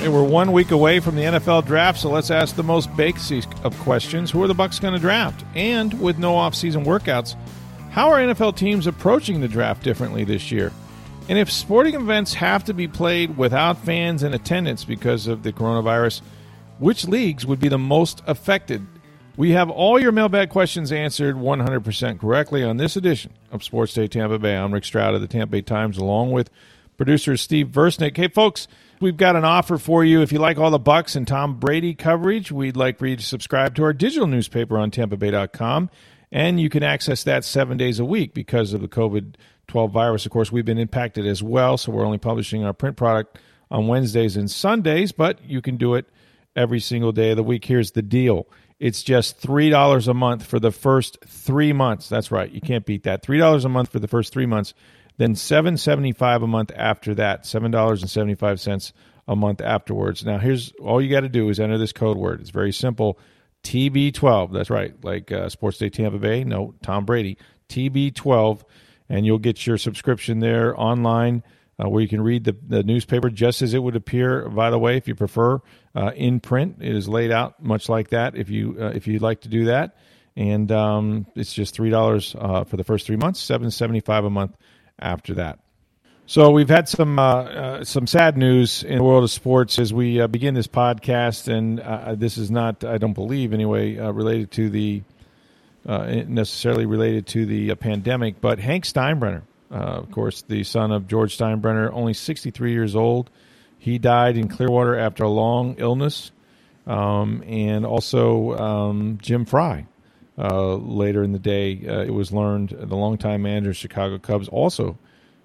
We're one week away from the NFL draft, so let's ask the most basic of questions. Who are the Bucs going to draft? And with no offseason workouts, how are NFL teams approaching the draft differently this year? And if sporting events have to be played without fans in attendance because of the coronavirus, which leagues would be the most affected? We have all your mailbag questions answered 100% correctly on this edition of Sports Day Tampa Bay. I'm Rick Stroud of the Tampa Bay Times, along with producer Steve Versnick. Hey, folks, we've got an offer for you. If you like all the Bucs and Tom Brady coverage, we'd like for you to subscribe to our digital newspaper on TampaBay.com. And you can access that seven days a week because of the COVID 12 virus. Of course, we've been impacted as well, so we're only publishing our print product on Wednesdays and Sundays, but you can do it every single day of the week. Here's the deal it's just $3 a month for the first three months. That's right, you can't beat that. $3 a month for the first three months, then $7.75 a month after that, $7.75 a month afterwards. Now, here's all you got to do is enter this code word. It's very simple. TB12. That's right, like uh, Sports Day Tampa Bay. No, Tom Brady. TB12, and you'll get your subscription there online. Uh, where you can read the, the newspaper just as it would appear. By the way, if you prefer uh, in print, it is laid out much like that. If you uh, if you'd like to do that, and um, it's just three dollars uh, for the first three months, seven seventy five a month after that. So we've had some uh, uh, some sad news in the world of sports as we uh, begin this podcast, and uh, this is not, I don't believe anyway, uh, related to the uh, necessarily related to the pandemic. But Hank Steinbrenner, of course, the son of George Steinbrenner, only 63 years old, he died in Clearwater after a long illness, um, and also um, Jim Frey. later in the day, it was learned the longtime manager of Chicago Cubs also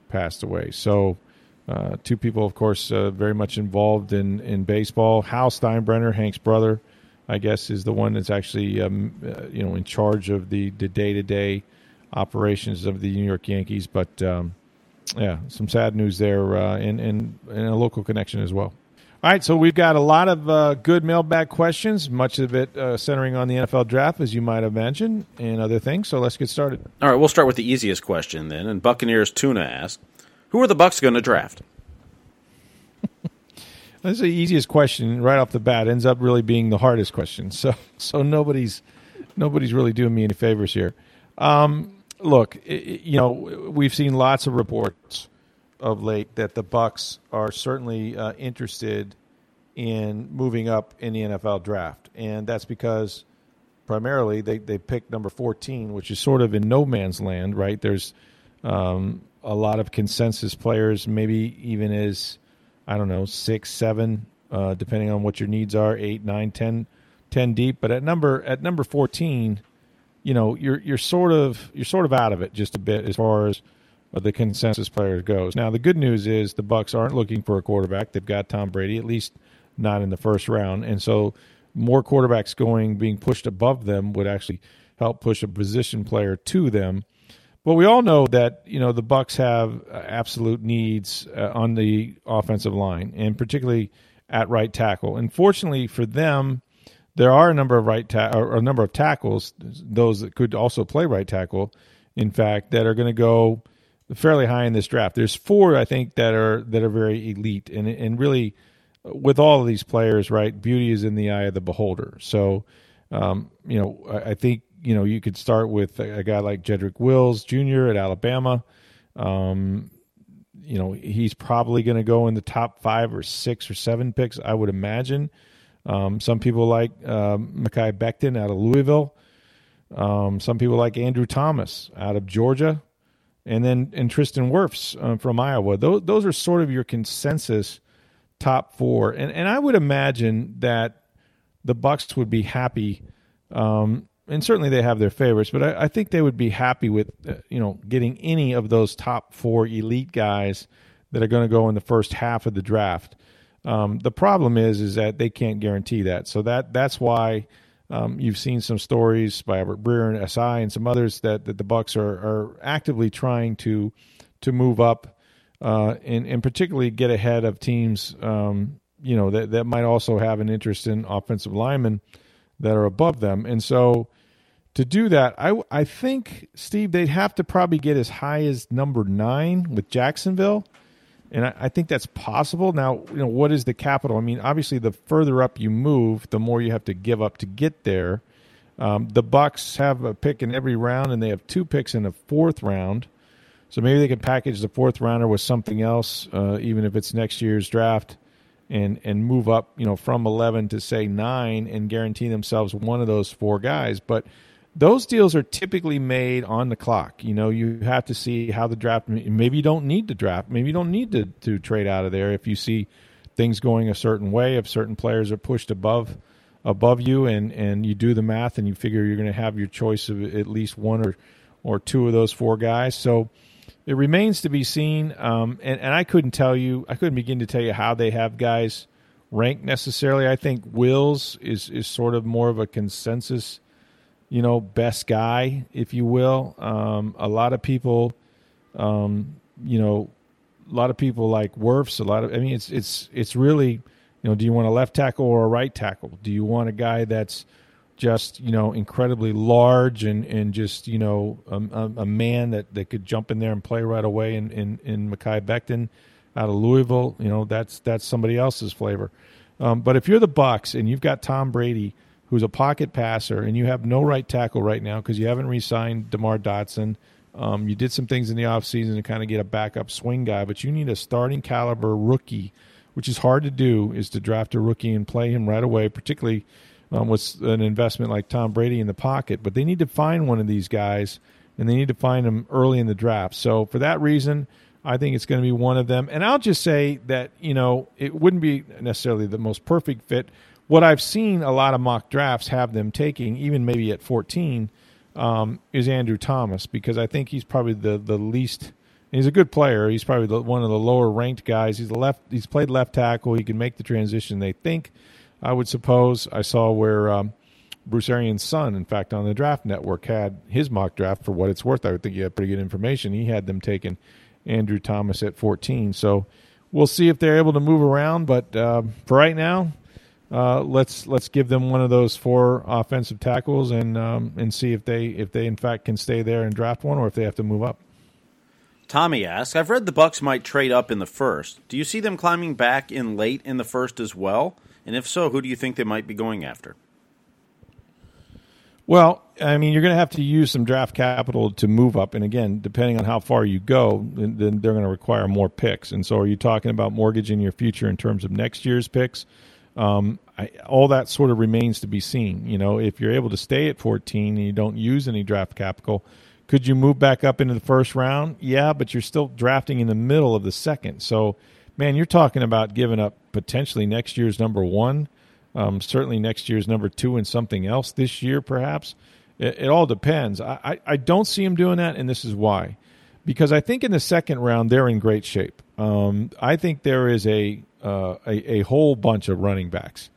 passed away. So, uh, two people, of course, uh, very much involved in, in baseball. Hal Steinbrenner, Hank's brother, I guess, is the one that's actually um, uh, you know in charge of the day to day operations of the New York Yankees. But um, yeah, some sad news there, uh, and, and and a local connection as well. All right, so we've got a lot of uh, good mailbag questions, much of it uh, centering on the NFL draft, as you might imagine, and other things. So let's get started. All right, we'll start with the easiest question then. And Buccaneers Tuna asks, "Who are the Bucs going to draft?" That's the easiest question right off the bat. Ends up really being the hardest question. So, so nobody's nobody's really doing me any favors here. Um, look, it, you know, we've seen lots of reports of late that the Bucs are certainly uh, interested in moving up in the NFL draft, and that's because primarily they they picked number fourteen, which is sort of in no man's land, right? There's um, a lot of consensus players, maybe even as I don't know six, seven, uh, depending on what your needs are, eight, nine, ten, ten deep. But at number at number fourteen, you know you're you're sort of you're sort of out of it just a bit as far as the consensus player goes. Now the good news is the Bucs aren't looking for a quarterback. They've got Tom Brady, at least not in the first round, and so more quarterbacks going being pushed above them would actually help push a position player to them. But we all know that you know the Bucs have absolute needs uh, on the offensive line, and particularly at right tackle. And fortunately for them, there are a number of right ta- or a number of tackles, those that could also play right tackle. In fact, that are going to go fairly high in this draft. There's four I think that are that are very elite, and and really with all of these players, right? Beauty is in the eye of the beholder. So, um, you know, I, I, think you know you could start with a, a guy like Jedrick Wills Jr. at Alabama. Um, you know, he's probably going to go in the top five or six or seven picks, I would imagine. Um, some people like um, Mekhi Becton out of Louisville. Um, some people like Andrew Thomas out of Georgia and then and Tristan Wirfs uh, from Iowa. Those those are sort of your consensus top four, and and I would imagine that the Bucs would be happy um, and certainly they have their favorites, but I, I think they would be happy with uh, you know getting any of those top four elite guys that are going to go in the first half of the draft. Um, the problem is is that they can't guarantee that, so that that's why um, you've seen some stories by Albert Breer and SI and some others that, that the Bucs are, are actively trying to to move up uh, and and particularly get ahead of teams um, you know that that might also have an interest in offensive linemen that are above them. And so to do that, I I think Steve they'd have to probably get as high as number nine with Jacksonville and I, I, think that's possible. Now, you know, what is the capital? I mean, obviously, the further up you move, the more you have to give up to get there. Um, the Bucs have a pick in every round, and they have two picks in the fourth round. So maybe they can package the fourth rounder with something else, uh, even if it's next year's draft, and and move up, you know, from eleven to say nine, and guarantee themselves one of those four guys. But those deals are typically made on the clock. You know, you have to see how the draft. Maybe you don't need to draft. Maybe you don't need to to trade out of there if you see things going a certain way. If certain players are pushed above above you, and and you do the math and you figure you're going to have your choice of at least one or or two of those four guys. So it remains to be seen. Um, and and I couldn't tell you. I couldn't begin to tell you how they have guys ranked necessarily. I think Wills is is sort of more of a consensus you know, best guy, if you will. Um, a lot of people, um, you know, a lot of people like Wirfs. A lot of, I mean, it's it's it's really, you know, do you want a left tackle or a right tackle? Do you want a guy that's just you know incredibly large and and just you know a, a, man that that could jump in there and play right away in in, in Mekhi Becton out of Louisville? You know, that's that's somebody else's flavor. Um, but if you're the Bucs and you've got Tom Brady who's a pocket passer, and you have no right tackle right now because you haven't re-signed DeMar Dotson. Um, you did some things in the offseason to kind of get a backup swing guy, but you need a starting caliber rookie, which is hard to do, is to draft a rookie and play him right away, particularly um, with an investment like Tom Brady in the pocket. But they need to find one of these guys, and they need to find them early in the draft. So for that reason, I think it's going to be one of them. And I'll just say that, you know, it wouldn't be necessarily the most perfect fit, what I've seen a lot of mock drafts have them taking, even maybe at 14, um, is Andrew Thomas because I think he's probably the the least. He's a good player. He's probably the, one of the lower ranked guys. He's left. He's played left tackle. He can make the transition. They think. I would suppose. I saw where um, Bruce Arians' son, in fact, on the Draft Network, had his mock draft. For what it's worth, I would think he had pretty good information. He had them taking Andrew Thomas at 14. So we'll see if they're able to move around. But uh, for right now, uh, let's let's give them one of those four offensive tackles and um, and see if they if they in fact can stay there and draft one or if they have to move up. Tommy asks, "I've read the Bucs might trade up in the first. Do you see them climbing back in late in the first as well? And if so, who do you think they might be going after?" Well, I mean, you're going to have to use some draft capital to move up, and again, depending on how far you go, then they're going to require more picks. And so, are you talking about mortgaging your future in terms of next year's picks? Um, I, all that sort of remains to be seen. You know, if you're able to stay at 14 and you don't use any draft capital, could you move back up into the first round? Yeah, but you're still drafting in the middle of the second. So, man, you're talking about giving up potentially next year's number one, um, certainly next year's number two, and something else this year, perhaps. It, it all depends. I, I, I, don't see him doing that, and this is why. Because I think in the second round, they're in great shape. Um, I think there is a uh, a, a whole bunch of running backs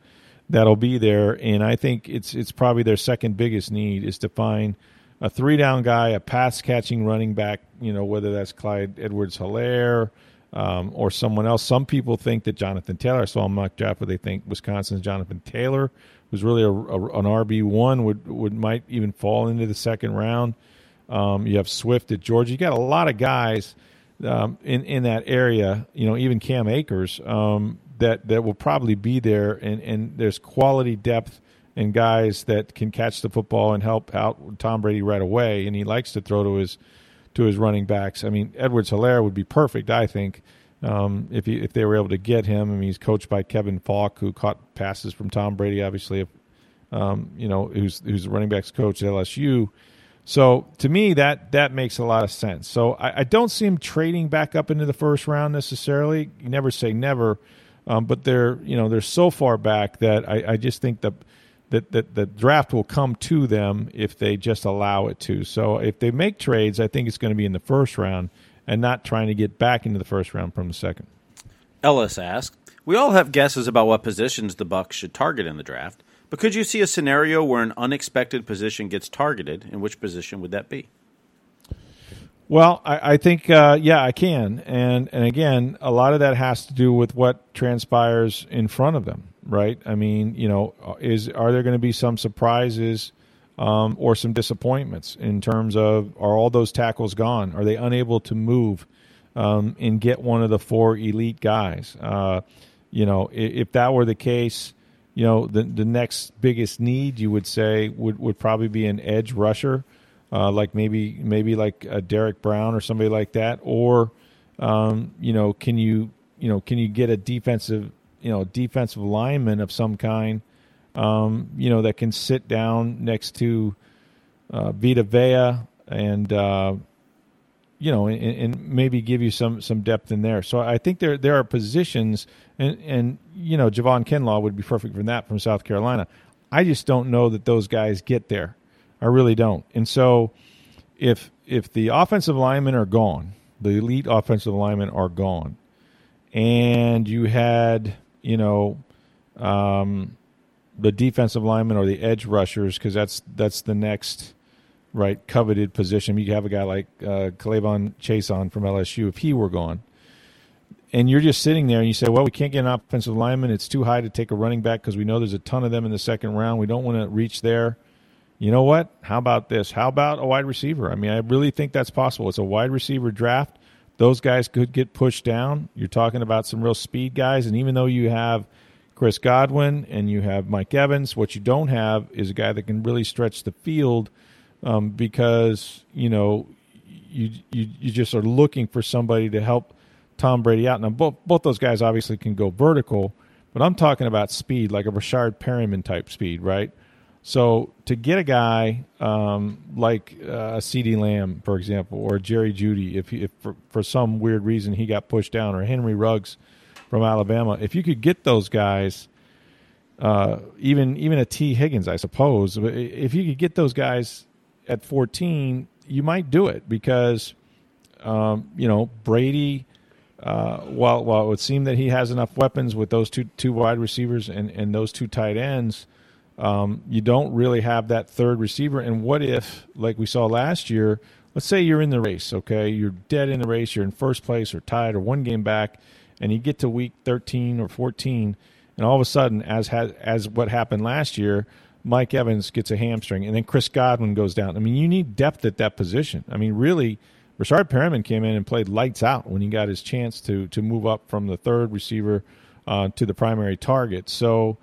that'll be there, and I think it's it's probably their second biggest need is to find a three down guy, a pass catching running back. You know whether that's Clyde Edwards Helaire. um, or someone else. Some people think that Jonathan Taylor. I saw a mock draft where they think Wisconsin's Jonathan Taylor, who's really a, a, an RB one, would would might even fall into the second round. Um, you have Swift at Georgia. You got a lot of guys um, in in that area. You know, even Cam Akers um, that that will probably be there, and and there's quality depth and guys that can catch the football and help out Tom Brady right away, and he likes to throw to his to his running backs. I mean, Edwards Helaire would be perfect, I think. Um, if he, if they were able to get him, I mean, he's coached by Kevin Faulk, who caught passes from Tom Brady, obviously, um, you know, who's who's the running backs coach at LSU. So to me, that that makes a lot of sense. So I, I, don't see him trading back up into the first round necessarily. You never say never, um, but they're you know they're so far back that I, I just think the that, that the draft will come to them if they just allow it to. So if they make trades, I think it's going to be in the first round and not trying to get back into the first round from the second. Ellis asked, "We all have guesses about what positions the Bucs should target in the draft, but could you see a scenario where an unexpected position gets targeted? And which position would that be?" Well, I, I think uh, yeah, I can, and and again, a lot of that has to do with what transpires in front of them, right? I mean, you know, is are there going to be some surprises um, or some disappointments in terms of are all those tackles gone? Are they unable to move um, and get one of the four elite guys? Uh, you know, if, if that were the case, you know, the the next biggest need you would say would would probably be an edge rusher uh, like maybe maybe like a Derrick Brown or somebody like that, or um, you know, can you you know can you get a defensive you know defensive lineman of some kind, um, you know, that can sit down next to uh, Vita Vea and uh, you know, and, and, maybe give you some some depth in there. So I think there there are positions, and and you know, Javon Kinlaw would be perfect for that from South Carolina. I just don't know that those guys get there. I really don't. And so if if the offensive linemen are gone, the elite offensive linemen are gone, and you had, you know, um, the defensive linemen or the edge rushers, because that's that's the next right coveted position. You have a guy like uh, K'Lavon Chaisson from LSU if he were gone. And you're just sitting there and you say, well, we can't get an offensive lineman. It's too high to take a running back because we know there's a ton of them in the second round. We don't want to reach there you know what? How about this? How about a wide receiver? I mean, I really think that's possible. It's a wide receiver draft. Those guys could get pushed down. You're talking about some real speed guys, and even though you have Chris Godwin and you have Mike Evans, what you don't have is a guy that can really stretch the field um, because you know you, you you just are looking for somebody to help Tom Brady out. Now both both those guys obviously can go vertical, but I'm talking about speed, like a Breshad Perriman type speed, right? So to get a guy um, like uh, CeeDee Lamb, for example, or Jerry Jeudy, if, he, if for, for, some weird reason he got pushed down, or Henry Ruggs from Alabama, if you could get those guys, uh, even even a Tee Higgins, I suppose, if you could get those guys at 14, you might do it because um, you know Brady. Uh, while while it would seem that he has enough weapons with those two two wide receivers and, and those two tight ends, um, you don't really have that third receiver. And what if, like we saw last year, let's say you're in the race, okay? You're dead in the race, you're in first place or tied or one game back, and you get to week 13 or 14, and all of a sudden, as has, as what happened last year, Mike Evans gets a hamstring, and then Chris Godwin goes down. I mean, you need depth at that position. I mean, really, Breshad Perriman came in and played lights out when he got his chance to to move up from the third receiver uh, to the primary target. So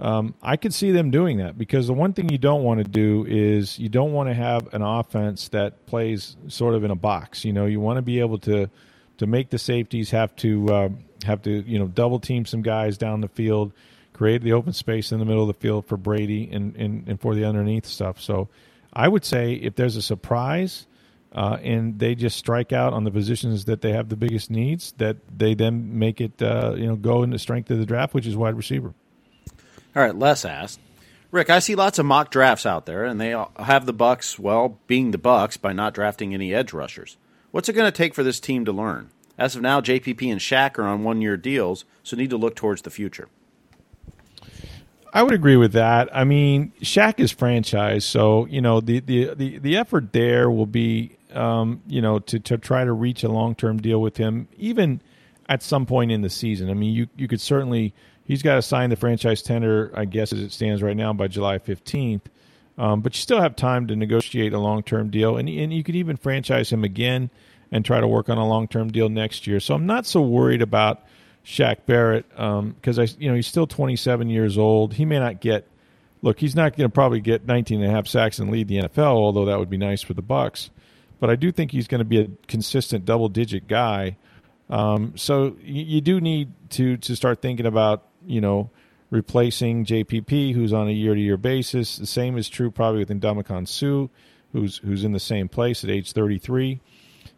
um, I could see them doing that because the one thing you don't want to do is you don't want to have an offense that plays sort of in a box. You know, you want to be able to to make the safeties have to uh, have to you know double team some guys down the field, create the open space in the middle of the field for Brady and and, and for the underneath stuff. So I would say if there's a surprise. Uh, and they just strike out on the positions that they have the biggest needs. That they then make it, uh, you know, go in the strength of the draft, which is wide receiver. All right, Les asked, Rick, I see lots of mock drafts out there, and they have the Bucs well, being the Bucs by not drafting any edge rushers. What's it going to take for this team to learn? As of now, JPP and Shaq are on one-year deals, so need to look towards the future. I would agree with that. I mean, Shaq is franchise, so you know the the the, the effort there will be, um, you know, to to try to reach a long term deal with him, even at some point in the season. I mean, you you could certainly he's got to sign the franchise tender, I guess, as it stands right now by July 15th. Um, but you still have time to negotiate a long term deal, and and you could even franchise him again and try to work on a long term deal next year. So I'm not so worried about Shaq Barrett because um, I you know he's still 27 years old. He may not get look. He's not going to probably get 19 and a half sacks and lead the NFL, although that would be nice for the Bucs. But I do think he's going to be a consistent double digit guy. Um, so you, you do need to to start thinking about you know, replacing JPP, who's on a year-to-year basis. The same is true probably with Ndamukong Suh, who's who's in the same place at age 33.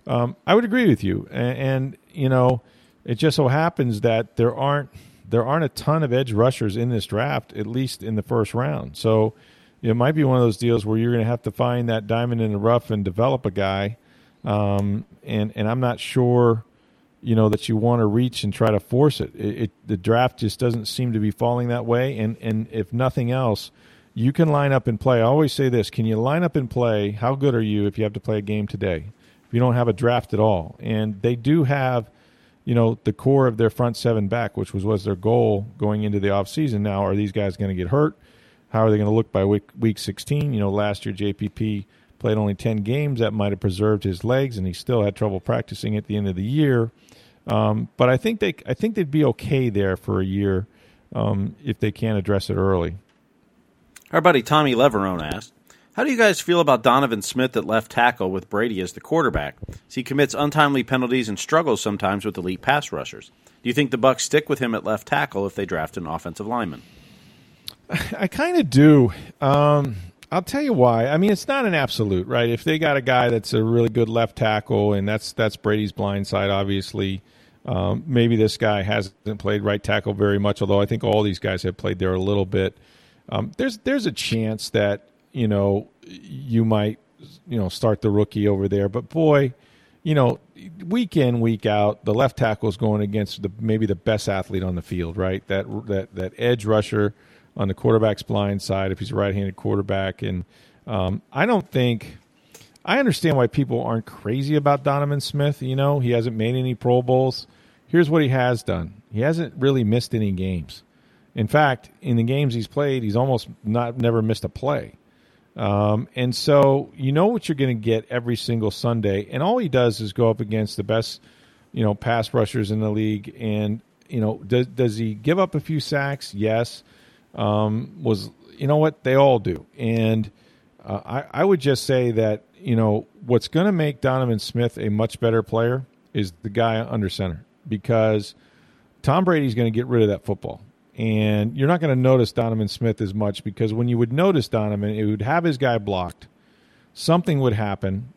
Um, I would agree with you, and, and, you know, it just so happens that there aren't there aren't a ton of edge rushers in this draft, at least in the first round. So it might be one of those deals where you're going to have to find that diamond in the rough and develop a guy. Um, and and I'm not sure, you know, that you want to reach and try to force it. It, it. The draft just doesn't seem to be falling that way. And and if nothing else, you can line up and play. I always say this: Can you line up and play? How good are you if you have to play a game today? If you don't have a draft at all, and they do have you know, the core of their front seven back, which was was their goal going into the offseason. Now, are these guys going to get hurt? How are they going to look by week week 16? You know, last year JPP played only 10 games. That might have preserved his legs, and he still had trouble practicing at the end of the year. Um, but I think they I think they'd be okay there for a year um, if they can address it early. Our buddy Tommy Leverone asked, how do you guys feel about Donovan Smith at left tackle with Brady as the quarterback? He commits untimely penalties and struggles sometimes with elite pass rushers. Do you think the Bucs stick with him at left tackle if they draft an offensive lineman? I kind of do. Um, I'll tell you why. I mean, it's not an absolute, right? If they got a guy that's a really good left tackle, and that's that's Brady's blind side, obviously. Um, maybe this guy hasn't played right tackle very much, although I think all these guys have played there a little bit. Um, there's there's a chance that you know, you might, you know, start the rookie over there. But boy, you know, week in, week out, the left tackle is going against the maybe the best athlete on the field, right? That that that edge rusher on the quarterback's blind side if he's a right-handed quarterback, and um, I don't think. I understand why people aren't crazy about Donovan Smith. You know, he hasn't made any Pro Bowls. Here's what he has done. He hasn't really missed any games. In fact, in the games he's played, he's almost not never missed a play. Um, and so you know what you're going to get every single Sunday. And all he does is go up against the best, you know, pass rushers in the league. And, you know, does, does he give up a few sacks? Yes. Um, was, you know what? They all do. And uh, I, I would just say that, you know, what's going to make Donovan Smith a much better player is the guy under center because Tom Brady's going to get rid of that football and you're not going to notice Donovan Smith as much because when you would notice Donovan, it would have his guy blocked. Something would happen.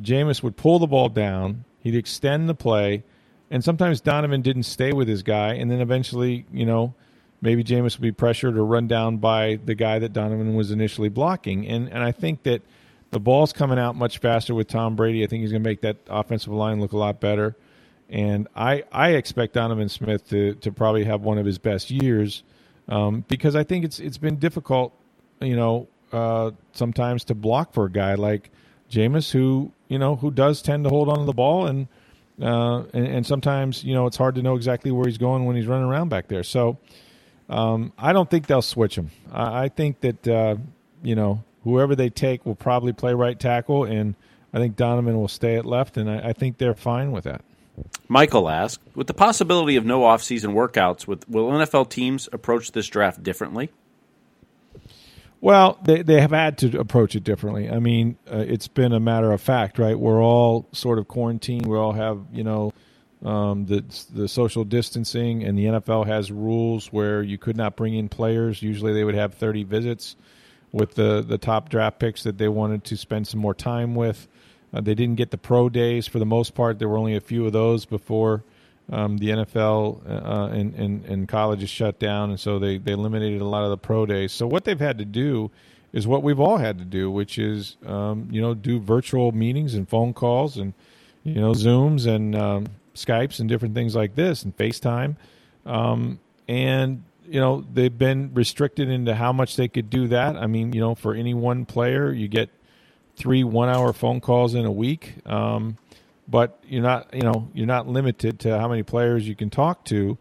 Jameis would pull the ball down. He'd extend the play, and sometimes Donovan didn't stay with his guy, and then eventually, you know, maybe Jameis will be pressured or run down by the guy that Donovan was initially blocking. And and I think that the ball's coming out much faster with Tom Brady. I think he's going to make that offensive line look a lot better. And I, I expect Donovan Smith to, to probably have one of his best years um, because I think it's it's been difficult, you know, uh, sometimes to block for a guy like Jameis who you know who does tend to hold on to the ball and, uh, and and, sometimes you know it's hard to know exactly where he's going when he's running around back there. So um, I don't think they'll switch him. I, I think that uh, you know whoever they take will probably play right tackle, and I think Donovan will stay at left, and I, I think they're fine with that. Michael asked, with the possibility of no off-season workouts, will NFL teams approach this draft differently? Well, they they have had to approach it differently. I mean, uh, it's been a matter of fact, right? We're all sort of quarantined. We all have, you know, um, the the social distancing, and the NFL has rules where you could not bring in players. Usually, they would have thirty visits with the the top draft picks that they wanted to spend some more time with. Uh, they didn't get the pro days for the most part. There were only a few of those before um, the NFL uh, and, and, and colleges shut down, and so they, they eliminated a lot of the pro days. So what they've had to do is what we've all had to do, which is um, you know do virtual meetings and phone calls and you know Zooms and um, Skypes and different things like this and FaceTime, um, and you know they've been restricted into how much they could do that. I mean, you know, for any one player, you get three one-hour phone calls in a week. Um, but you're not, you know, you're not limited to how many players you can talk to.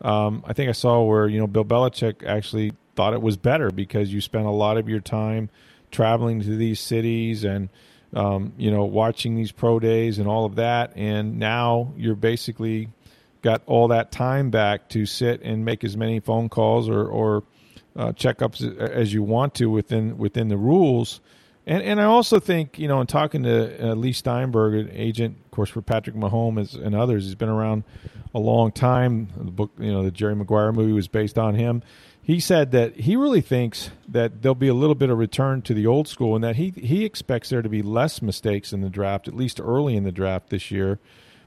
Um, I think I saw where you know Bill Belichick actually thought it was better because you spent a lot of your time traveling to these cities and um, you know watching these pro days and all of that, and now you're basically got all that time back to sit and make as many phone calls or, or uh, checkups as you want to within within the rules. And and I also think you know in talking to uh, Leigh Steinberg, an agent, of course, for Patrick Mahomes and others, he's been around a long time. The book, you know, the Jerry Maguire movie was based on him. He said that he really thinks that there'll be a little bit of return to the old school, and that he he expects there to be less mistakes in the draft, at least early in the draft this year,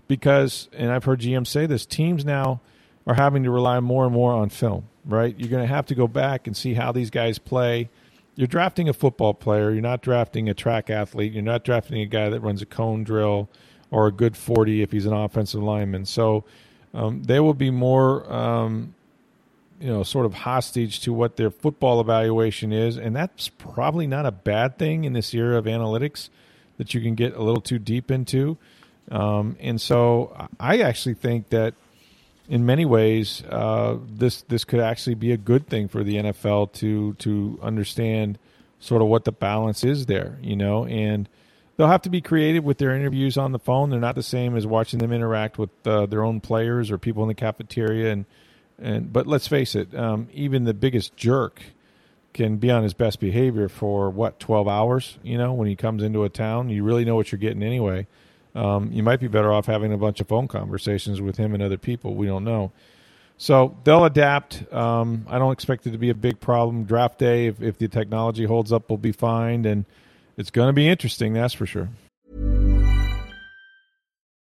because and I've heard GM say this: teams now are having to rely more and more on film, right? You're going to have to go back and see how these guys play. You're drafting a football player. You're not drafting a track athlete. You're not drafting a guy that runs a cone drill or a good 40 if he's an offensive lineman. So um, they will be more, um, you know, sort of hostage to what their football evaluation is. And that's probably not a bad thing in this era of analytics that you can get a little too deep into. Um, and so I actually think that in many ways, uh, this this could actually be a good thing for the NFL to to understand sort of what the balance is there, you know, and they'll have to be creative with their interviews on the phone. They're not the same as watching them interact with uh, their own players or people in the cafeteria. And and but let's face it, um, even the biggest jerk can be on his best behavior for what twelve hours. You know, when he comes into a town, you really know what you're getting anyway um, you might be better off having a bunch of phone conversations with him and other people. We don't know. So they'll adapt. Um, I don't expect it to be a big problem. Draft day, if, if the technology holds up, will be fine. And it's going to be interesting, that's for sure.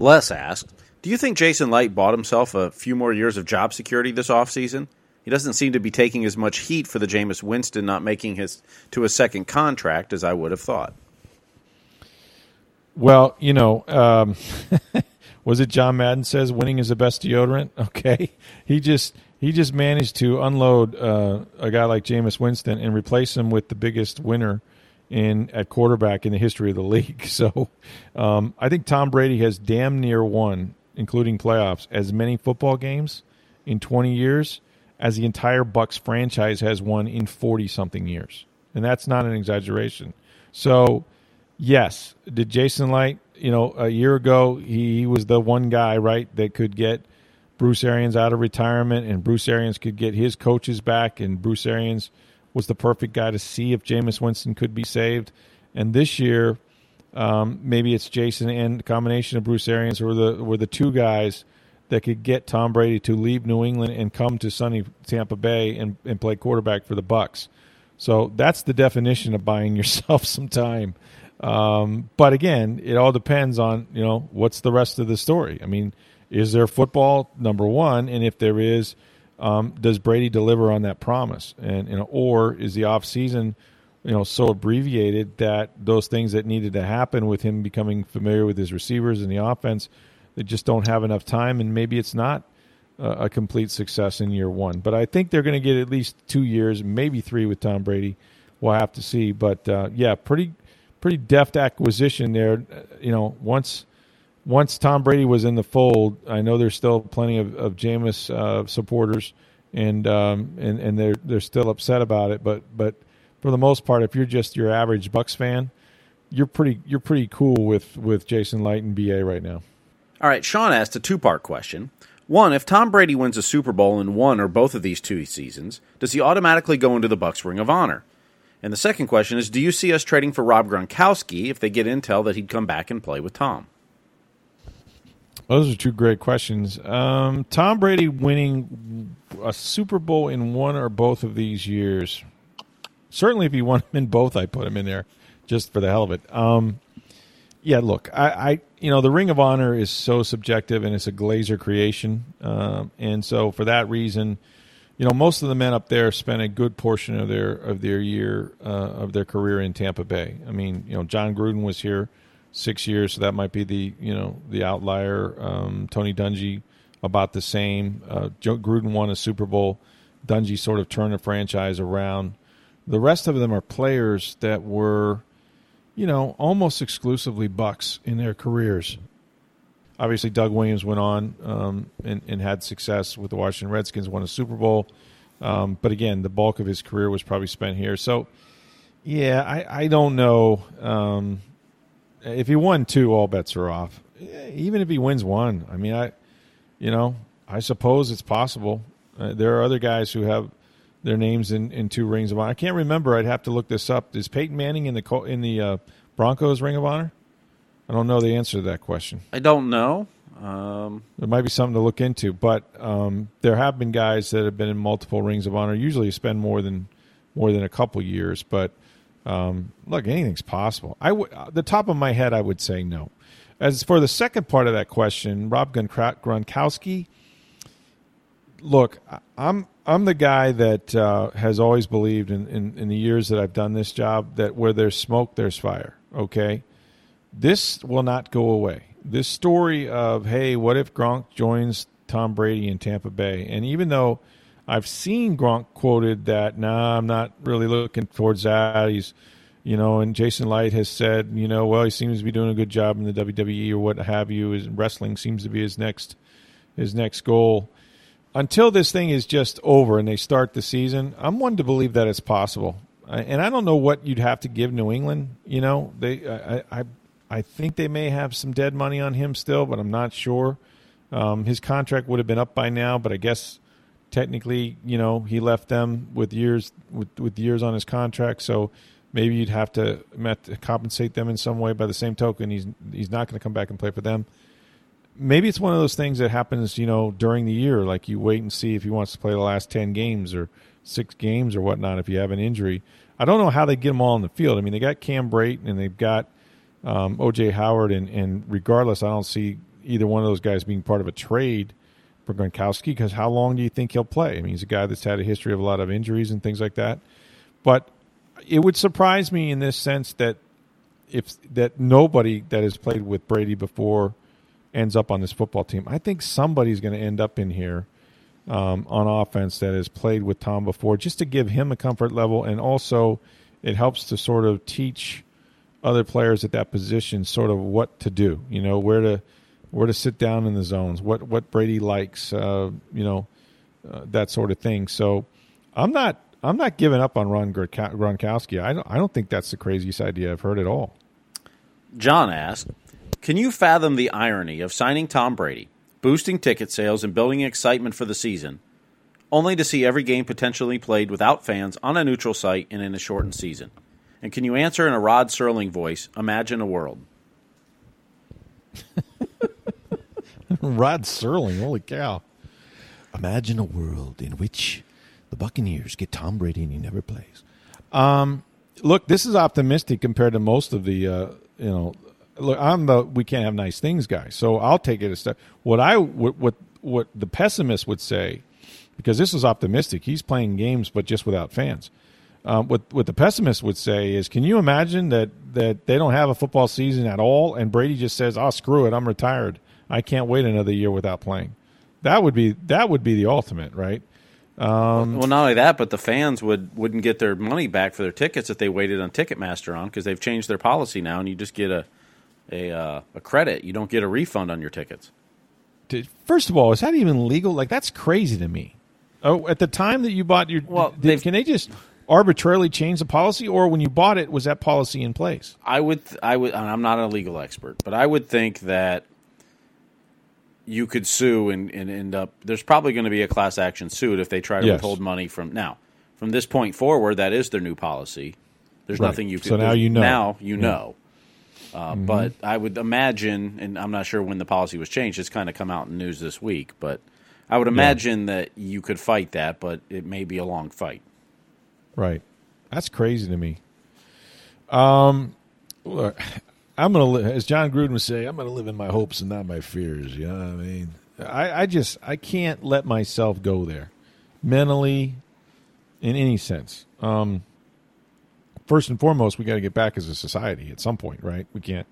Les asked, Do you think Jason Licht bought himself a few more years of job security this offseason? He doesn't seem to be taking as much heat for the Jameis Winston not making his to a second contract as I would have thought. Well, you know, um, was it John Madden says winning is the best deodorant? Okay, he just he just managed to unload uh, a guy like Jameis Winston and replace him with the biggest winner in at quarterback in the history of the league. So um, I think Tom Brady has damn near won, including playoffs, as many football games in 20 years as the entire Bucs franchise has won in 40 something years, and that's not an exaggeration. So yes, did Jason Licht? You know, a year ago he, he was the one guy right that could get Bruce Arians out of retirement, and Bruce Arians could get his coaches back, and Bruce Arians was the perfect guy to see if Jameis Winston could be saved. And this year, um, maybe it's Jason and the combination of Bruce Arians were the were the two guys that could get Tom Brady to leave New England and come to sunny Tampa Bay and, and play quarterback for the Bucs. So that's the definition of buying yourself some time. Um, but again, it all depends on you know what's the rest of the story. I mean, is there football number one, and if there is, um, does Brady deliver on that promise? And you know, or is the off season, you know, so abbreviated that those things that needed to happen with him becoming familiar with his receivers and the offense, they just don't have enough time, and maybe it's not a complete success in year one. But I think they're going to get at least two years, maybe three with Tom Brady. We'll have to see. But uh, yeah, pretty pretty deft acquisition there. You know, once once Tom Brady was in the fold, I know there's still plenty of, of Jameis uh, supporters, and um, and and they're they're still upset about it. But but for the most part, if you're just your average Bucs fan, you're pretty you're pretty cool with with Jason Licht and BA right now. All right, Sean asked a two part question. One, if Tom Brady wins a Super Bowl in one or both of these two seasons, does he automatically go into the Bucs Ring of Honor? And the second question is, do you see us trading for Rob Gronkowski if they get intel that he'd come back and play with Tom? Those are two great questions. Um, Tom Brady winning a Super Bowl in one or both of these years. Certainly, if he won them in both, I put him in there just for the hell of it. Um, yeah, look, I, I, you know, the Ring of Honor is so subjective and it's a Glazer creation, um, and so for that reason, you know, most of the men up there spent a good portion of their of their year uh, of their career in Tampa Bay. I mean, you know, Jon Gruden was here six years, so that might be the you know the outlier. Um, Tony Dungy about the same. Uh, Joe Gruden won a Super Bowl. Dungy sort of turned the franchise around. The rest of them are players that were, you know, almost exclusively Bucs in their careers. Obviously, Doug Williams went on um, and, and, had success with the Washington Redskins, won a Super Bowl. Um, but again, the bulk of his career was probably spent here. So, yeah, I, I don't know. Um, if he won two, all bets are off. even if he wins one, I mean, I, you know, I suppose it's possible. Uh, there are other guys who have their names in, in two rings of honor. I can't remember. I'd have to look this up. Is Peyton Manning in the in the uh, Broncos Ring of Honor? I don't know the answer to that question. I don't know. Um, there might be something to look into, but um, there have been guys that have been in multiple rings of honor. Usually, spend more than more than a couple years, but um, look, anything's possible. I w- uh, the top of my head, I would say no. As for the second part of that question, Rob Gronkowski. Look, I'm I'm the guy that uh, has always believed in, in, in the years that I've done this job that where there's smoke, there's fire. Okay, this will not go away. This story of hey, what if Gronk joins Tom Brady in Tampa Bay? And even though I've seen Gronk quoted that, nah, I'm not really looking towards that. He's, you know, and Jason Licht has said, you know, well, he seems to be doing a good job in the WWE or what have you. His wrestling seems to be his next his next goal. Until this thing is just over and they start the season, I'm one to believe that it's possible. And I don't know what you'd have to give New England. You know, they I I, I think they may have some dead money on him still, but I'm not sure. Um, his contract would have been up by now, but I guess technically, you know, he left them with years with with years on his contract, so maybe you'd have to, met, compensate them in some way. By the same token, he's he's not going to come back and play for them. Maybe it's one of those things that happens, you know, during the year. Like you wait and see if he wants to play the last ten games or six games or whatnot. If you have an injury, I don't know how they get them all in the field. I mean, they got Cam Brate and they've got um, OJ Howard, and, and regardless, I don't see either one of those guys being part of a trade Gronkowski because how long do you think he'll play? I mean, he's a guy that's had a history of a lot of injuries and things like that. But it would surprise me in this sense that if that nobody that has played with Brady before ends up on this football team. I think somebody's going to end up in here um, on offense that has played with Tom before, just to give him a comfort level, and also it helps to sort of teach other players at that position sort of what to do. You know, where to where to sit down in the zones, what what Brady likes, uh, you know, uh, that sort of thing. So I'm not I'm not giving up on Ron Gronkowski. I don't, I don't think that's the craziest idea I've heard at all. John asked, "Can you fathom the irony of signing Tom Brady, boosting ticket sales and building excitement for the season, only to see every game potentially played without fans on a neutral site and in a shortened season?" And can you answer in a Rod Serling voice? Imagine a world. Rod Serling, holy cow! Imagine a world in which the Buccaneers get Tom Brady and he never plays. Um, look, this is optimistic compared to most of the, uh, you know, look, I'm the we can't have nice things guy, so I'll take it a step. What I what what, what the pessimist would say, because this is optimistic. He's playing games, but just without fans. Um, what what the pessimist would say is, can you imagine that that they don't have a football season at all, and Brady just says, "Oh, screw it, I'm retired. I can't wait another year without playing." That would be that would be the ultimate, right? Um, well, not only that, but the fans would wouldn't get their money back for their tickets if they waited on Ticketmaster on because they've changed their policy now, and you just get a a uh, a credit. You don't get a refund on your tickets. First of all, is that even legal? Like that's crazy to me. Oh, at the time that you bought your, well, did, can they just arbitrarily change the policy, or when you bought it, was that policy in place? I would, I would, I'm not a legal expert, but I would think that you could sue and, and end up. There's probably going to be a class action suit if they try to yes. withhold money from now. From this point forward, that is their new policy. There's right. nothing you can. So now you know. Now you yeah. know. Uh, mm-hmm. But I would imagine, and I'm not sure when the policy was changed. It's kind of come out in news this week, but I would imagine yeah. that you could fight that, but it may be a long fight. Right. That's crazy to me. Um, look, I'm gonna li- as Jon Gruden would say, I'm gonna live in my hopes and not my fears. You know what I mean? I, I just I can't let myself go there, mentally, in any sense. Um, first and foremost, we got to get back as a society at some point, right? We can't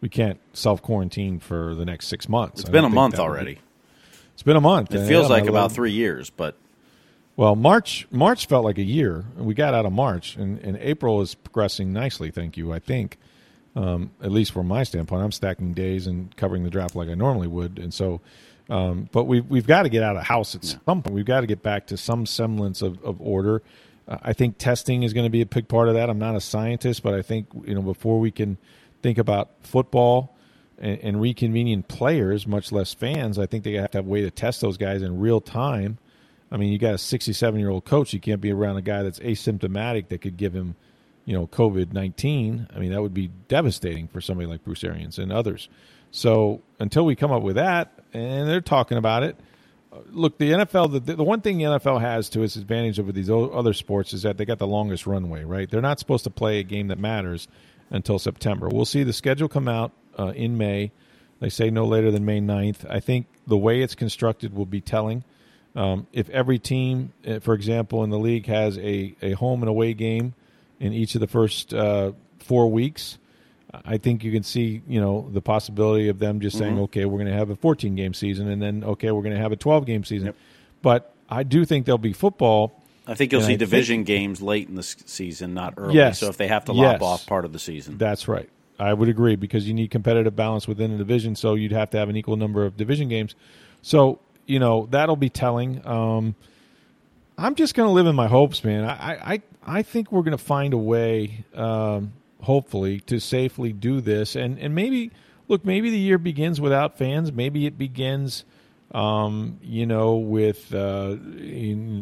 we can't self quarantine for the next six months. It's I been a month already. Be, it's been a month. It feels like about three years, but well, March March felt like a year. We got out of March, and, and April is progressing nicely. Thank you. I think, um, at least from my standpoint, I'm stacking days and covering the draft like I normally would, and so. Um, but we've we've got to get out of house at yeah. some point. We've got to get back to some semblance of, of order. Uh, I think testing is going to be a big part of that. I'm not a scientist, but I think you know before we can think about football and, and reconvening players, much less fans. I think they have to have a way to test those guys in real time. I mean, you got a 67 year old coach. You can't be around a guy that's asymptomatic that could give him, you know, COVID 19. I mean, that would be devastating for somebody like Bruce Arians and others. So until we come up with that, and they're talking about it. Look, the NFL. The, the one thing the NFL has to its advantage over these other sports is that they got the longest runway. Right? They're not supposed to play a game that matters until September. We'll see the schedule come out uh, in May. They say no later than May 9th. I think the way it's constructed will be telling. Um, if every team, uh, for example, in the league has a, a home and away game in each of the first uh, four weeks, I think you can see, you know, the possibility of them just saying, mm-hmm. okay, we're going to have a 14 game season, and then okay, we're going to have a 12 game season. Yep. But I do think there'll be football. I think you'll see I division think, games late in the season, not early. Yes, so if they have to lop yes, off part of the season, that's right. I would agree because you need competitive balance within the division, so you'd have to have an equal number of division games. So you know that'll be telling. Um, I'm just going to live in my hopes, man. I I I think we're going to find a way. Um, hopefully, to safely do this. And and maybe look, maybe the year begins without fans. Maybe it begins, um, you know, with uh,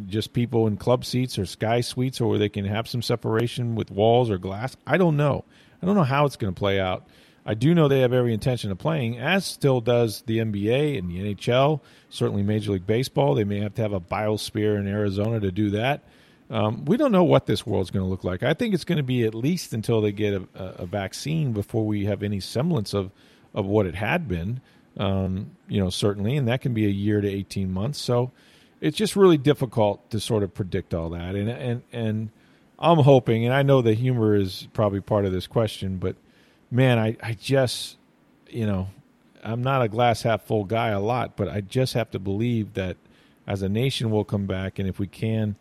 just people in club seats or sky suites, or where they can have some separation with walls or glass. I don't know. I don't know how it's going to play out. I do know they have every intention of playing, as still does the NBA and the NHL, certainly Major League Baseball. They may have to have a biosphere in Arizona to do that. Um, we don't know what this world's going to look like. I think it's going to be at least until they get a, a, vaccine before we have any semblance of, of what it had been. Um, you know, certainly, and that can be a year to eighteen months. So it's just really difficult to sort of predict all that. And and and I'm hoping, and I know the humor is probably part of this question, but man, I I just you know I'm not a glass half full guy a lot, but I just have to believe that as a nation we'll come back, and if we can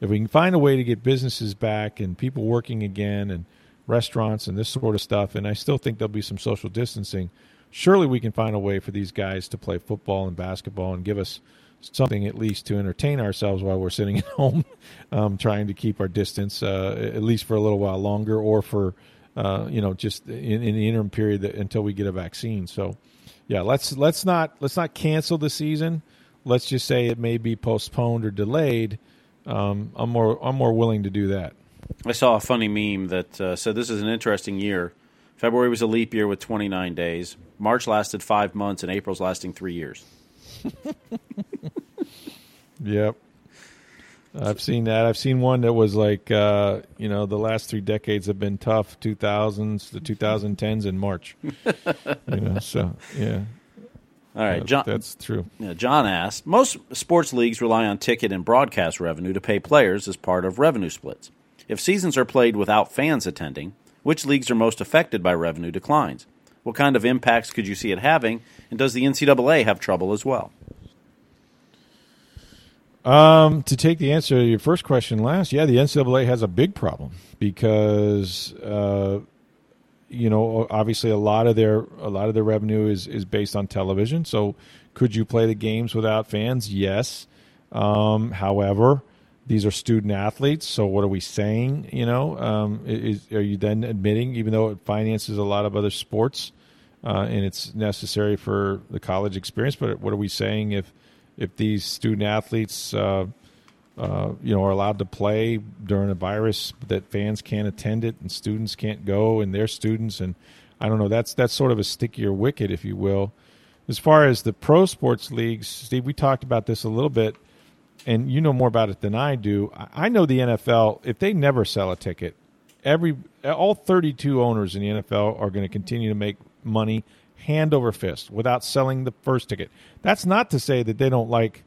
if we can find a way to get businesses back and people working again and restaurants and this sort of stuff, and I still think there'll be some social distancing, surely we can find a way for these guys to play football and basketball and give us something at least to entertain ourselves while we're sitting at home, um, trying to keep our distance uh, at least for a little while longer, or for uh, you know just in, in the interim period that, until we get a vaccine. So, yeah, let's let's not let's not cancel the season. Let's just say it may be postponed or delayed um, I'm more I'm more willing to do that. I saw a funny meme that uh, said this is an interesting year. February was a leap year with 29 days. March lasted five months, and April's lasting three years. yep. I've seen that. I've seen one that was like, uh, you know, the last three decades have been tough. 2000s, the 2010s, in March. you know, so yeah. All right, John. That's true. Yeah, John asked Most sports leagues rely on ticket and broadcast revenue to pay players as part of revenue splits. If seasons are played without fans attending, which leagues are most affected by revenue declines? What kind of impacts could you see it having? And does the NCAA have trouble as well? Um, to take the answer to your first question last, yeah, the NCAA has a big problem because uh, you know, obviously a lot of their a lot of their revenue is is based on television. So, could you play the games without fans? Yes. Um, however, these are student athletes. So, what are we saying? You know, um, is, are you then admitting, even though it finances a lot of other sports uh, and it's necessary for the college experience, but what are we saying if if these student athletes uh, uh, you know, are allowed to play during a virus that fans can't attend it and students can't go and their students and I don't know. That's that's sort of a stickier wicket, if you will. As far as the pro sports leagues, Steve, we talked about this a little bit, and you know more about it than I do. I know the NFL. If they never sell a ticket, every all 32 owners in the NFL are going to continue to make money hand over fist without selling the first ticket. That's not to say that they don't like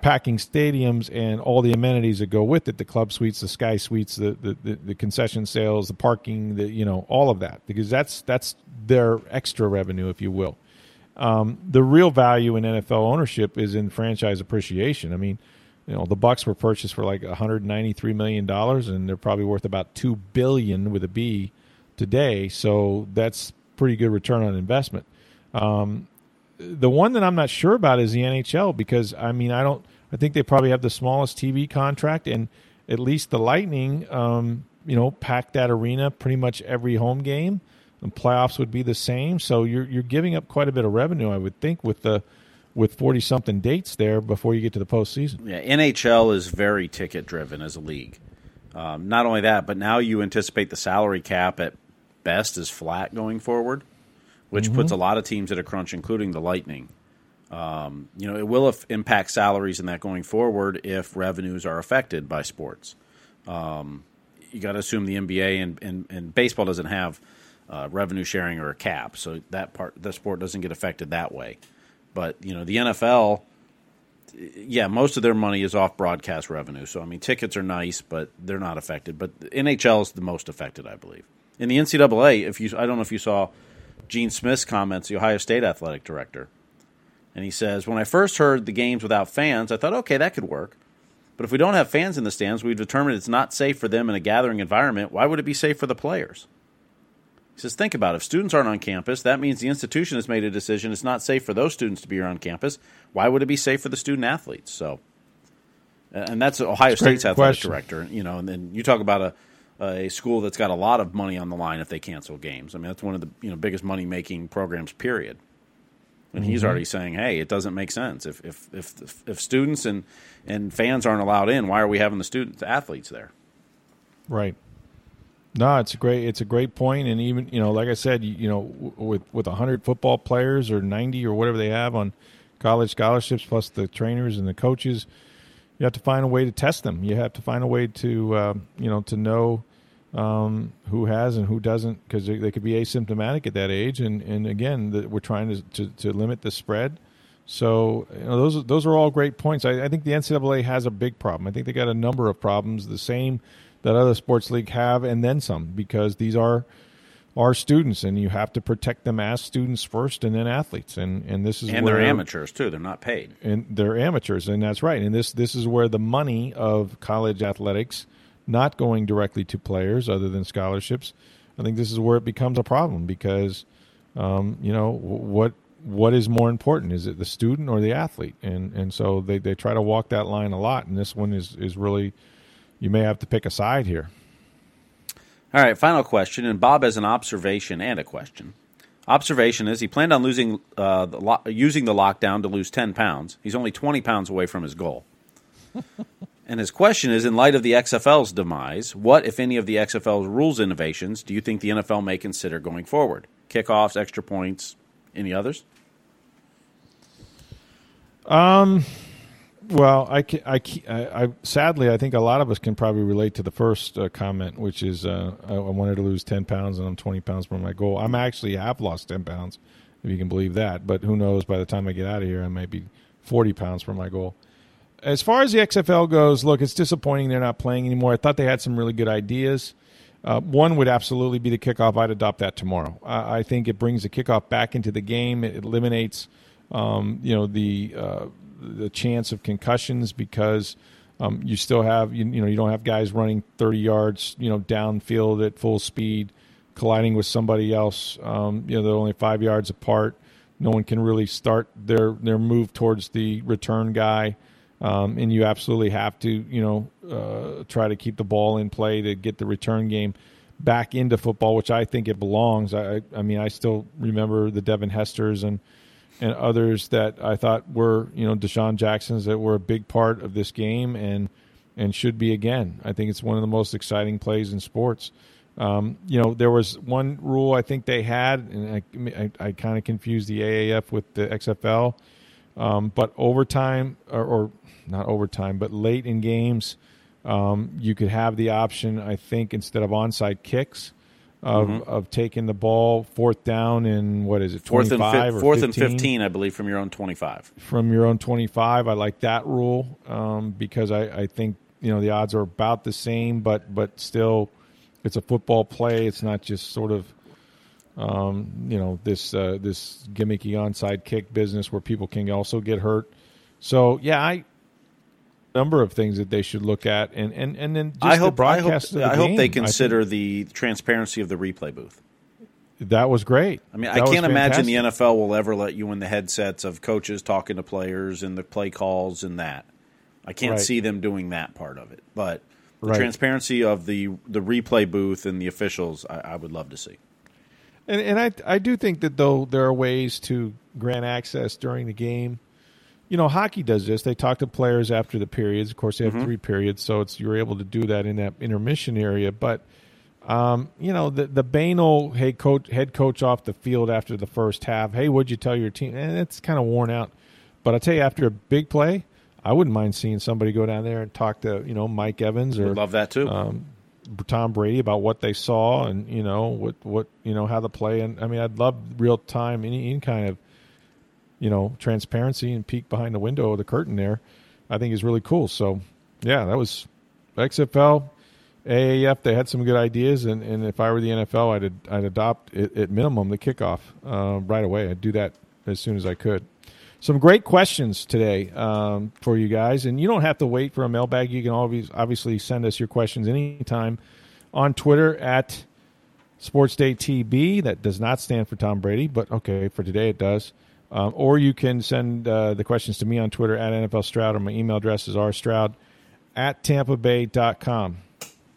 packing stadiums and all the amenities that go with it the club suites the sky suites the, the, the, the, concession sales the parking the you know all of that because that's that's their extra revenue if you will. Um, the real value in nfl ownership is in franchise appreciation. I mean you know the Bucs were purchased for like 193 million dollars and they're probably worth about 2 billion with a b today. So that's pretty good return on investment um, the one that I'm not sure about is the NHL because I mean I don't I think they probably have the smallest TV contract and at least the Lightning um, you know pack that arena pretty much every home game. The playoffs would be the same. So you're you're giving up quite a bit of revenue, I would think, with the with forty something dates there before you get to the postseason. Yeah, NHL is very ticket driven as a league. Um, not only that, but now you anticipate the salary cap at best is flat going forward, which mm-hmm. puts a lot of teams at a crunch, including the Lightning. Um, you know, it will impact salaries in that going forward if revenues are affected by sports. Um, you got to assume the NBA and, and, and baseball doesn't have uh, revenue sharing or a cap, so that part the sport doesn't get affected that way. But you know, the NFL, yeah, most of their money is off broadcast revenue. So I mean, tickets are nice, but they're not affected. But NHL is the most affected, I believe. In the NCAA, if you, I don't know if you saw Gene Smith's comments, the Ohio State athletic director, and he says, when I first heard the games without fans, I thought, okay, that could work. But if we don't have fans in the stands, we've determined it's not safe for them in a gathering environment. Why would it be safe for the players? He says, think about it. If students aren't on campus, that means the institution has made a decision it's not safe for those students to be here on campus. Why would it be safe for the student athletes? So, and that's Ohio that's State's athletic question. director. You know, and then you talk about a, a school that's got a lot of money on the line if they cancel games. I mean, that's one of the you know biggest money making programs. Period. And mm-hmm. he's already saying, "Hey, it doesn't make sense if if if if students and and fans aren't allowed in. Why are we having the students athletes there?" Right. No, it's a great it's a great point, and even you know, like I said, you, you know, with with hundred football players or ninety or whatever they have on college scholarships, plus the trainers and the coaches, you have to find a way to test them. You have to find a way to uh, you know to know um, who has and who doesn't, because they, they, could be asymptomatic at that age. And, and again, the, we're trying to, to, to, limit the spread. So you know, those those are all great points. I, I, think the NCAA has a big problem. I think they got a number of problems, the same that other sports league have, and then some, because these are are students, and you have to protect them as students first, and then athletes. And and this is and where, they're amateurs too. They're not paid, and they're amateurs, and that's right. And this this is where the money of college athletics not going directly to players other than scholarships, I think this is where it becomes a problem because, um, you know, what what is more important? Is it the student or the athlete? And and so they, they try to walk that line a lot. And this one is is really, you may have to pick a side here. All right, final question. And Bob has an observation and a question. Observation is he planned on losing uh, the lo- using the lockdown to lose ten pounds. He's only twenty pounds away from his goal. And his question is in light of the XFL's demise, what, if any, of the XFL's rules innovations do you think the NFL may consider going forward? Kickoffs, extra points, any others? Um, well, I, I, I, I, sadly, I think a lot of us can probably relate to the first uh, comment, which is uh, I, I, wanted to lose 10 pounds and I'm 20 pounds from my goal. I'm actually have lost 10 pounds, if you can believe that. But who knows, by the time I get out of here, I might be 40 pounds from my goal as far as the XFL goes, look, it's disappointing they're not playing anymore. I thought they had some really good ideas. Uh, one would absolutely be the kickoff. I'd adopt that tomorrow. I, think it brings the kickoff back into the game. It eliminates, um, you know, the uh, the chance of concussions because um, you still have you, you know you don't have guys running 30 yards you know downfield at full speed colliding with somebody else. Um, you know they're only five yards apart. No one can really start their their move towards the return guy. Um, and you absolutely have to, you know, uh, try to keep the ball in play to get the return game back into football, which I think it belongs. I, I mean, I still remember the Devin Hesters and and others that I thought were, you know, DeSean Jacksons that were a big part of this game and and should be again. I think it's one of the most exciting plays in sports. Um, you know, there was one rule I think they had, and I, I, I kind of confused the AAF with the XFL. Um, but overtime or, or not overtime, but late in games, um, you could have the option, I think, instead of onside kicks, of, mm-hmm. of taking the ball fourth down in what is it, fourth and fi- fourth 15? and fifteen, I believe, from your own twenty-five. From your own twenty-five, I like that rule um, because I, I think you know the odds are about the same, but but still, it's a football play. It's not just sort of um, you know this uh, this gimmicky onside kick business where people can also get hurt. So yeah, I number of things that they should look at, and and and then I hope I hope, I hope they consider the transparency of the replay booth. That was great. I mean, that I can't imagine the NFL will ever let you in the headsets of coaches talking to players and the play calls and that. I can't right. see them doing that part of it, but the right. transparency of the the replay booth and the officials, I, I would love to see. And and I I do think that though there are ways to grant access during the game. You know, hockey does this. They talk to players after the periods. Of course, they have three periods, so it's you're able to do that in that intermission area. But um, you know, the the banal hey coach head coach off the field after the first half. Hey, what'd you tell your team? And it's kind of worn out. But I tell you, after a big play, I wouldn't mind seeing somebody go down there and talk to you know Mike Evans or Would love that too. um, Tom Brady about what they saw and you know what what you know how the play and I mean I'd love real time any, any kind of you know transparency and peek behind the window of the curtain there I think is really cool so yeah that was XFL AAF they had some good ideas and, and if I were the NFL I'd I'd adopt at, at minimum the kickoff uh, right away I'd do that as soon as I could some great questions today um, for you guys, and you don't have to wait for a mailbag. You can always obviously send us your questions anytime on Twitter at SportsDayTB. That does not stand for Tom Brady, but okay, for today it does. Um, or you can send uh, the questions to me on Twitter at NFL Stroud, or my email address is rstroud at tampabay.com.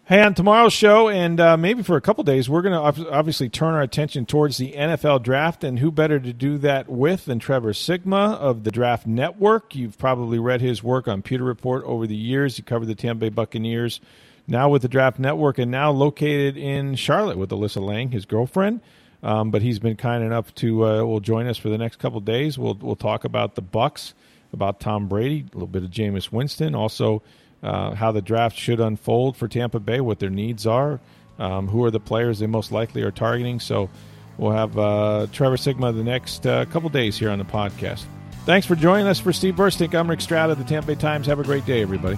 Hey, on tomorrow's show, and uh, maybe for a couple days, we're going to obviously turn our attention towards the NFL draft, and who better to do that with than Trevor Sikkema of the Draft Network? You've probably read his work on Pewter Report over the years. He covered the Tampa Bay Buccaneers, now with the Draft Network, and now located in Charlotte with Alyssa Lang, his girlfriend. Um, but he's been kind enough to uh, will join us for the next couple days. We'll we'll talk about the Bucs, about Tom Brady, a little bit of Jameis Winston, also uh, how the draft should unfold for Tampa Bay, what their needs are, um, who are the players they most likely are targeting. So we'll have uh, Trevor Sikkema the next uh, couple days here on the podcast. Thanks for joining us for Steve Burstick. I'm Rick Stroud of the Tampa Bay Times. Have a great day, everybody.